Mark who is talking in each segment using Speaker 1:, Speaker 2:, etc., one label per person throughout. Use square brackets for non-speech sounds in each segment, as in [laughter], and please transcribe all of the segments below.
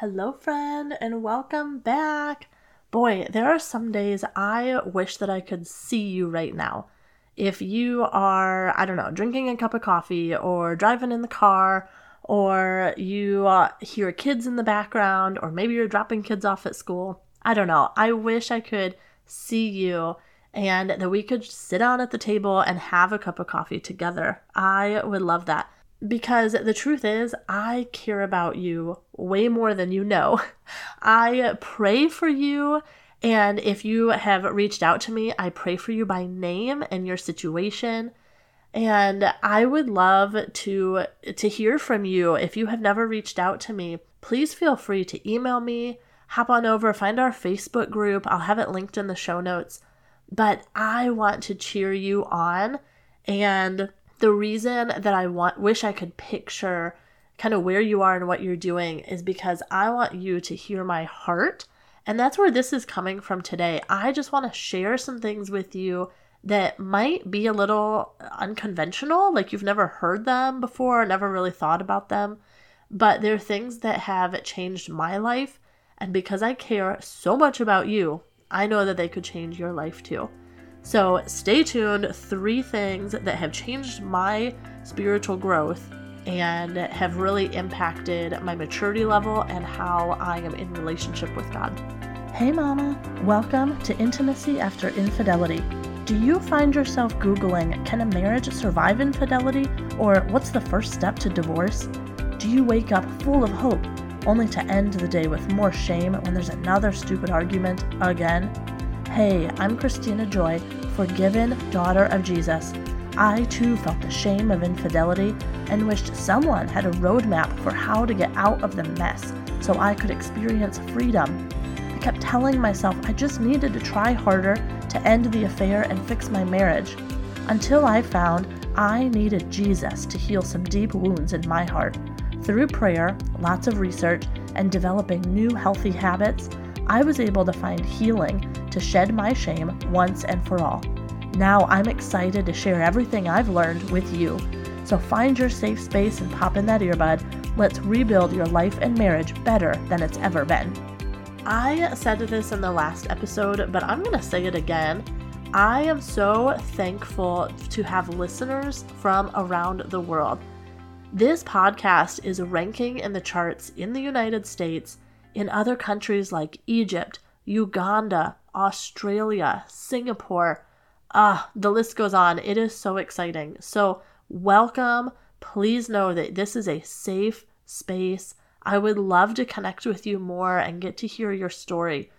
Speaker 1: Hello, friend, and welcome back. Boy, there are some days I wish that I could see you right now. If you are, I don't know, drinking a cup of coffee or driving in the car, or you uh, hear kids in the background, or maybe you're dropping kids off at school, I don't know. I wish I could see you and that we could sit down at the table and have a cup of coffee together. I would love that because the truth is, I care about you way more than you know. [laughs] I pray for you. And if you have reached out to me, I pray for you by name and your situation. And I would love to to hear from you. If you have never reached out to me, please feel free to email me, hop on over, find our Facebook group. I'll have it linked in the show notes. But I want to cheer you on and the reason that I want wish I could picture kind of where you are and what you're doing is because I want you to hear my heart. And that's where this is coming from today. I just want to share some things with you that might be a little unconventional, like you've never heard them before, never really thought about them. But they're things that have changed my life. And because I care so much about you, I know that they could change your life too. So stay tuned. Three things that have changed my spiritual growth and have really impacted my maturity level and how I am in relationship with God. Hey, Mama. Welcome to Intimacy After Infidelity. Do you find yourself Googling, can a marriage survive infidelity? Or what's the first step to divorce? Do you wake up full of hope only to end the day with more shame when there's another stupid argument again? Hey, I'm Kristina Joy, forgiven daughter of Jesus. I too felt the shame of infidelity and wished someone had a roadmap for how to get out of the mess so I could experience freedom. I kept telling myself I just needed to try harder to end the affair and fix my marriage until I found I needed Jesus to heal some deep wounds in my heart. Through prayer, lots of research, and developing new healthy habits, I was able to find healing to shed my shame once and for all. Now I'm excited to share everything I've learned with you. So find your safe space and pop in that earbud. Let's rebuild your life and marriage better than it's ever been. I said this in the last episode, but I'm going to say it again. I am so thankful to have listeners from around the world. This podcast is ranking in the charts in the United States in other countries like Egypt, Uganda, Australia, Singapore. Ah, the list goes on. It is so exciting. So, welcome. Please know that this is a safe space. I would love to connect with you more and get to hear your story.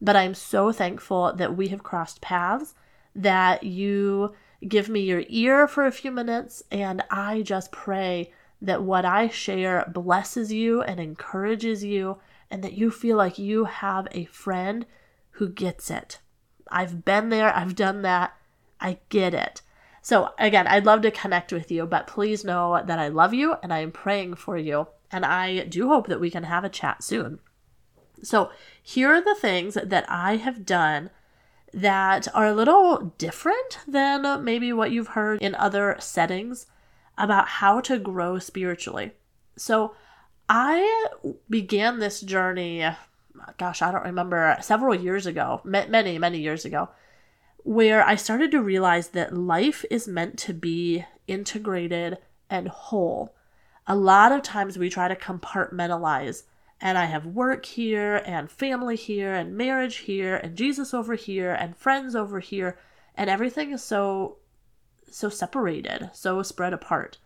Speaker 1: But I'm so thankful that we have crossed paths, that you give me your ear for a few minutes, and I just pray that what I share blesses you and encourages you and that you feel like you have a friend who gets it. I've been there, I've done that, I get it. So, again, I'd love to connect with you, but please know that I love you and I am praying for you. And I do hope that we can have a chat soon. So, here are the things that I have done that are a little different than maybe what you've heard in other settings about how to grow spiritually. So, I began this journey, gosh, I don't remember, several years ago, many, many years ago, where I started to realize that life is meant to be integrated and whole. A lot of times we try to compartmentalize, and I have work here, and family here, and marriage here, and Jesus over here, and friends over here, and everything is so so separated, so spread apart.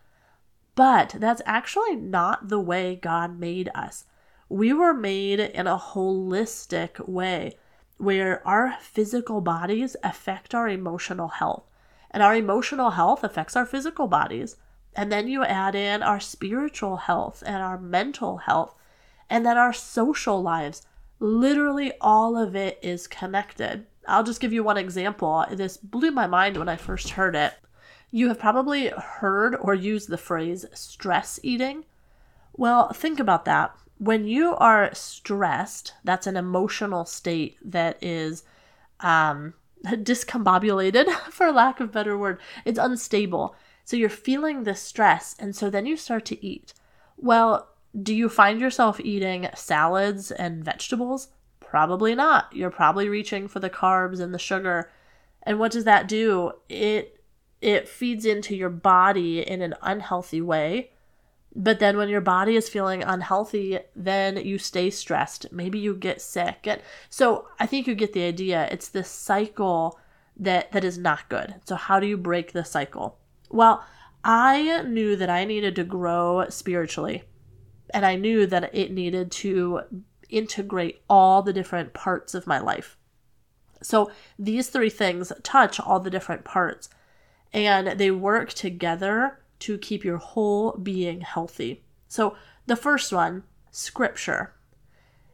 Speaker 1: But that's actually not the way God made us. We were made in a holistic way where our physical bodies affect our emotional health, and our emotional health affects our physical bodies. And then you add in our spiritual health and our mental health, and then our social lives. Literally, all of it is connected. I'll just give you one example. This blew my mind when I first heard it. You have probably heard or used the phrase stress eating. Well, think about that. When you are stressed, that's an emotional state that is um, [laughs] discombobulated, [laughs] for lack of better word. It's unstable. So you're feeling this stress, and so then you start to eat. Well, do you find yourself eating salads and vegetables? Probably not. You're probably reaching for the carbs and the sugar. And what does that do? It it feeds into your body in an unhealthy way. But then when your body is feeling unhealthy, then you stay stressed. Maybe you get sick. So I think you get the idea. It's this cycle that that is not good. So how do you break the cycle? Well, I knew that I needed to grow spiritually and I knew that it needed to integrate all the different parts of my life. So these three things touch all the different parts and they work together to keep your whole being healthy. So the first one, scripture.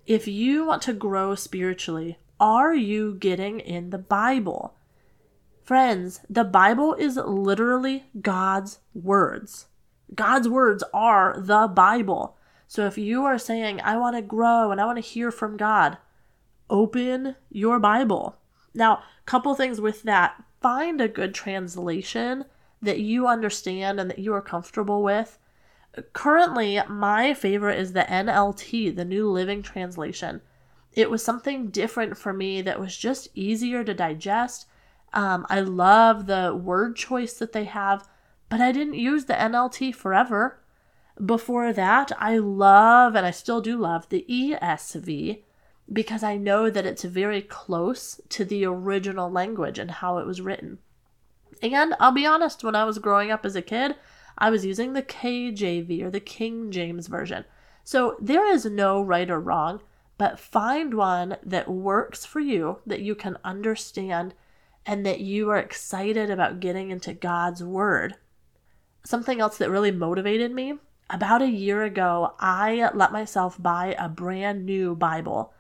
Speaker 1: If you want to grow spiritually, are you getting in the Bible? Friends, the Bible is literally God's words. God's words are the Bible. So if you are saying, I want to grow and I want to hear from God, open your Bible. Now, couple things with that. Find a good translation that you understand and that you are comfortable with. Currently, my favorite is the NLT, the New Living Translation. It was something different for me that was just easier to digest. Um, I love the word choice that they have, but I didn't use the NLT forever. Before that, I love, and I still do love, the ESV because I know that it's very close to the original language and how it was written. And I'll be honest, when I was growing up as a kid, I was using the KJV or the King James Version. So there is no right or wrong, but find one that works for you, that you can understand, and that you are excited about getting into God's Word. Something else that really motivated me about a year ago, I let myself buy a brand new Bible.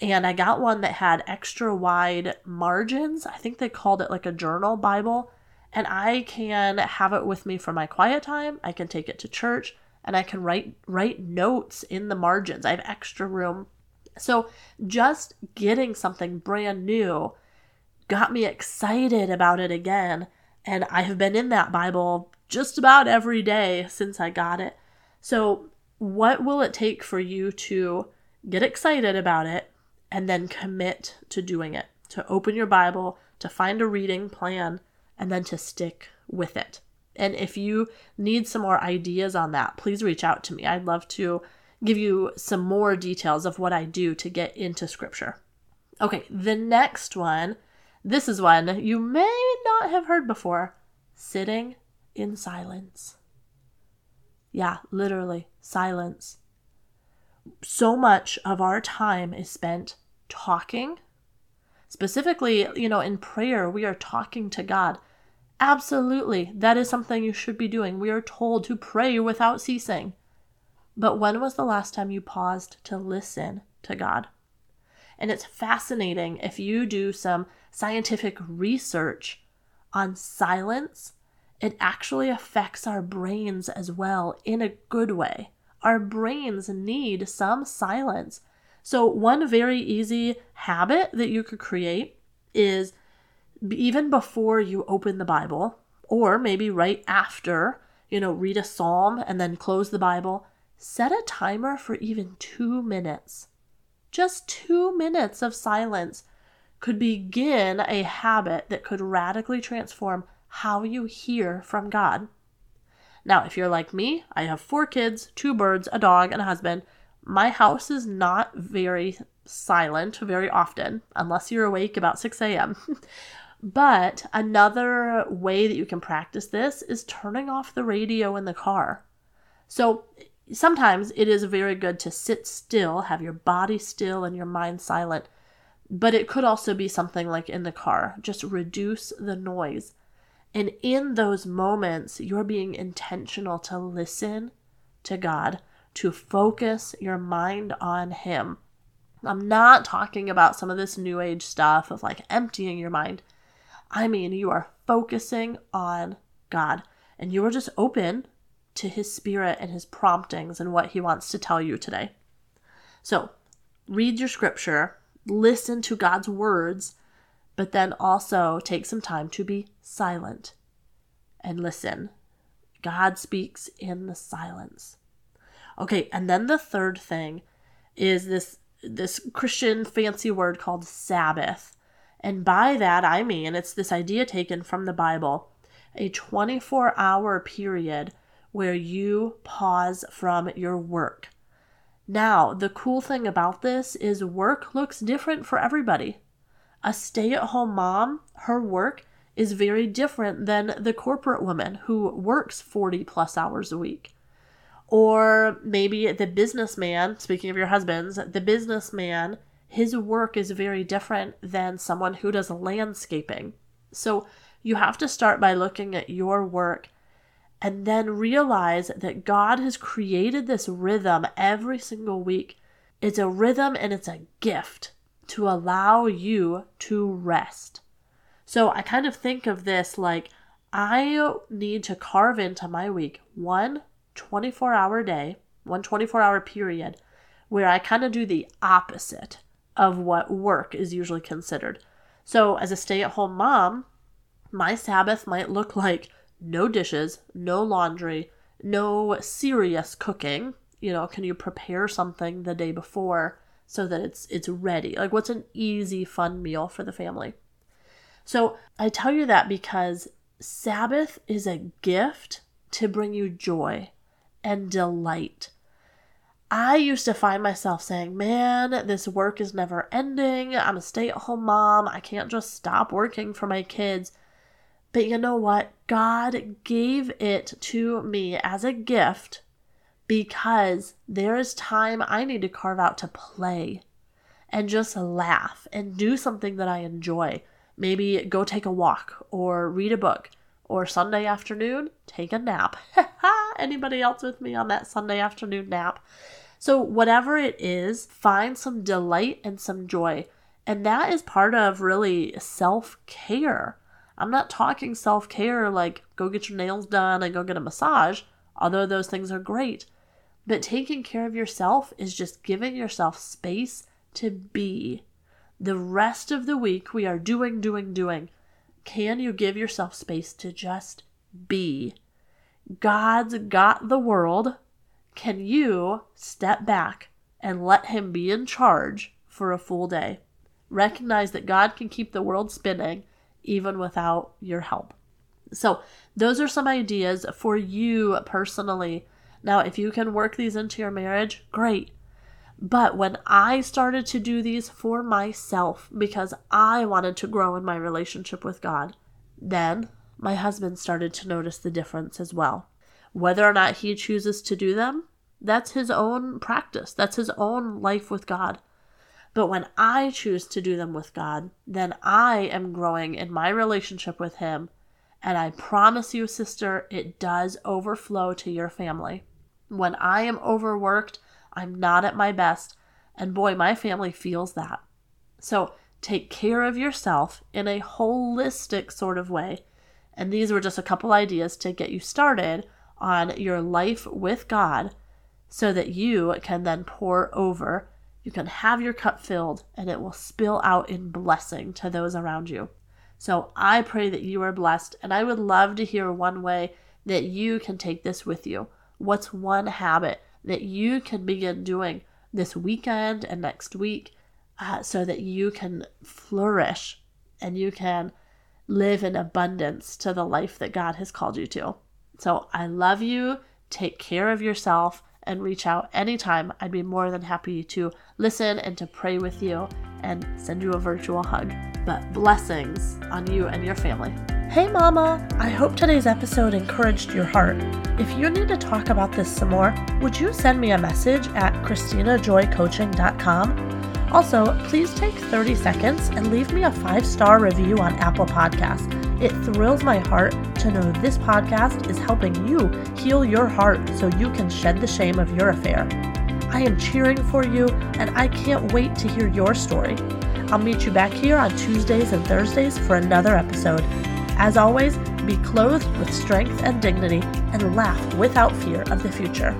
Speaker 1: And I got one that had extra wide margins. I think they called it like a journal Bible. And I can have it with me for my quiet time. I can take it to church and I can write write notes in the margins. I have extra room. So just getting something brand new got me excited about it again. And I have been in that Bible just about every day since I got it. So, what will it take for you to get excited about it and then commit to doing it? To open your Bible, to find a reading plan, and then to stick with it. And if you need some more ideas on that, please reach out to me. I'd love to give you some more details of what I do to get into scripture. Okay, the next one, this is one you may not have heard before sitting in silence. Yeah, literally, silence. So much of our time is spent talking. Specifically, you know, in prayer, we are talking to God. Absolutely, that is something you should be doing. We are told to pray without ceasing. But when was the last time you paused to listen to God? And it's fascinating if you do some scientific research on silence it actually affects our brains as well in a good way. Our brains need some silence. So, one very easy habit that you could create is even before you open the Bible, or maybe right after, you know, read a psalm and then close the Bible, set a timer for even two minutes. Just two minutes of silence could begin a habit that could radically transform how you hear from God. Now, if you're like me, I have four kids, two birds, a dog, and a husband. My house is not very silent very often, unless you're awake about 6 a.m. [laughs] but another way that you can practice this is turning off the radio in the car. So sometimes it is very good to sit still, have your body still and your mind silent. But it could also be something like in the car, just reduce the noise. And in those moments, you're being intentional to listen to God, to focus your mind on Him. I'm not talking about some of this new age stuff of like emptying your mind. I mean, you are focusing on God and you are just open to His Spirit and His promptings and what He wants to tell you today. So, read your scripture, listen to God's words, but then also take some time to be silent and listen. God speaks in the silence. Okay, and then the third thing is this this Christian fancy word called Sabbath. And by that I mean it's this idea taken from the Bible, a 24-hour period where you pause from your work. Now, the cool thing about this is work looks different for everybody. A stay at home mom, her work is very different than the corporate woman who works 40 plus hours a week. Or maybe the businessman, speaking of your husbands, the businessman, his work is very different than someone who does landscaping. So you have to start by looking at your work and then realize that God has created this rhythm every single week. It's a rhythm and it's a gift to allow you to rest. So I kind of think of this like I need to carve into my week one 24 hour day, one 24 hour period where I kind of do the opposite of what work is usually considered. So as a stay at home mom, my Sabbath might look like no dishes, no laundry, no serious cooking. You know, can you prepare something the day before so that it's it's ready? Like what's an easy fun meal for the family? So, I tell you that because Sabbath is a gift to bring you joy and delight. I used to find myself saying, Man, this work is never ending. I'm a stay at home mom. I can't just stop working for my kids. But you know what? God gave it to me as a gift because there is time I need to carve out to play and just laugh and do something that I enjoy. Maybe go take a walk or read a book or Sunday afternoon, take a nap. [laughs] Anybody else with me on that Sunday afternoon nap? So, whatever it is, find some delight and some joy. And that is part of really self care. I'm not talking self care like go get your nails done and go get a massage, although those things are great. But taking care of yourself is just giving yourself space to be. The rest of the week, we are doing, doing, doing. Can you give yourself space to just be? God's got the world. Can you step back and let Him be in charge for a full day? Recognize that God can keep the world spinning even without your help. So, those are some ideas for you personally. Now, if you can work these into your marriage, great. But when I started to do these for myself because I wanted to grow in my relationship with God, then my husband started to notice the difference as well. Whether or not he chooses to do them, that's his own practice, that's his own life with God. But when I choose to do them with God, then I am growing in my relationship with Him. And I promise you, sister, it does overflow to your family. When I am overworked, I'm not at my best. And boy, my family feels that. So take care of yourself in a holistic sort of way. And these were just a couple ideas to get you started on your life with God so that you can then pour over you can have your cup filled and it will spill out in blessing to those around you. So I pray that you are blessed, and I would love to hear one way that you can take this with you. What's one habit that you can begin doing this weekend and next week uh, so that you can flourish and you can live in abundance to the life that God has called you to? So I love you. Take care of yourself and reach out anytime. I'd be more than happy to listen and to pray with you and send you a virtual hug. But blessings on you and your family. Hey, Mama! I hope today's episode encouraged your heart. If you need to talk about this some more, would you send me a message at KristinaJoyCoaching.com? Also, please take 30 seconds and leave me a five star review on Apple Podcasts. It thrills my heart to know this podcast is helping you heal your heart so you can shed the shame of your affair. I am cheering for you and I can't wait to hear your story. I'll meet you back here on Tuesdays and Thursdays for another episode. As always, be clothed with strength and dignity and laugh without fear of the future.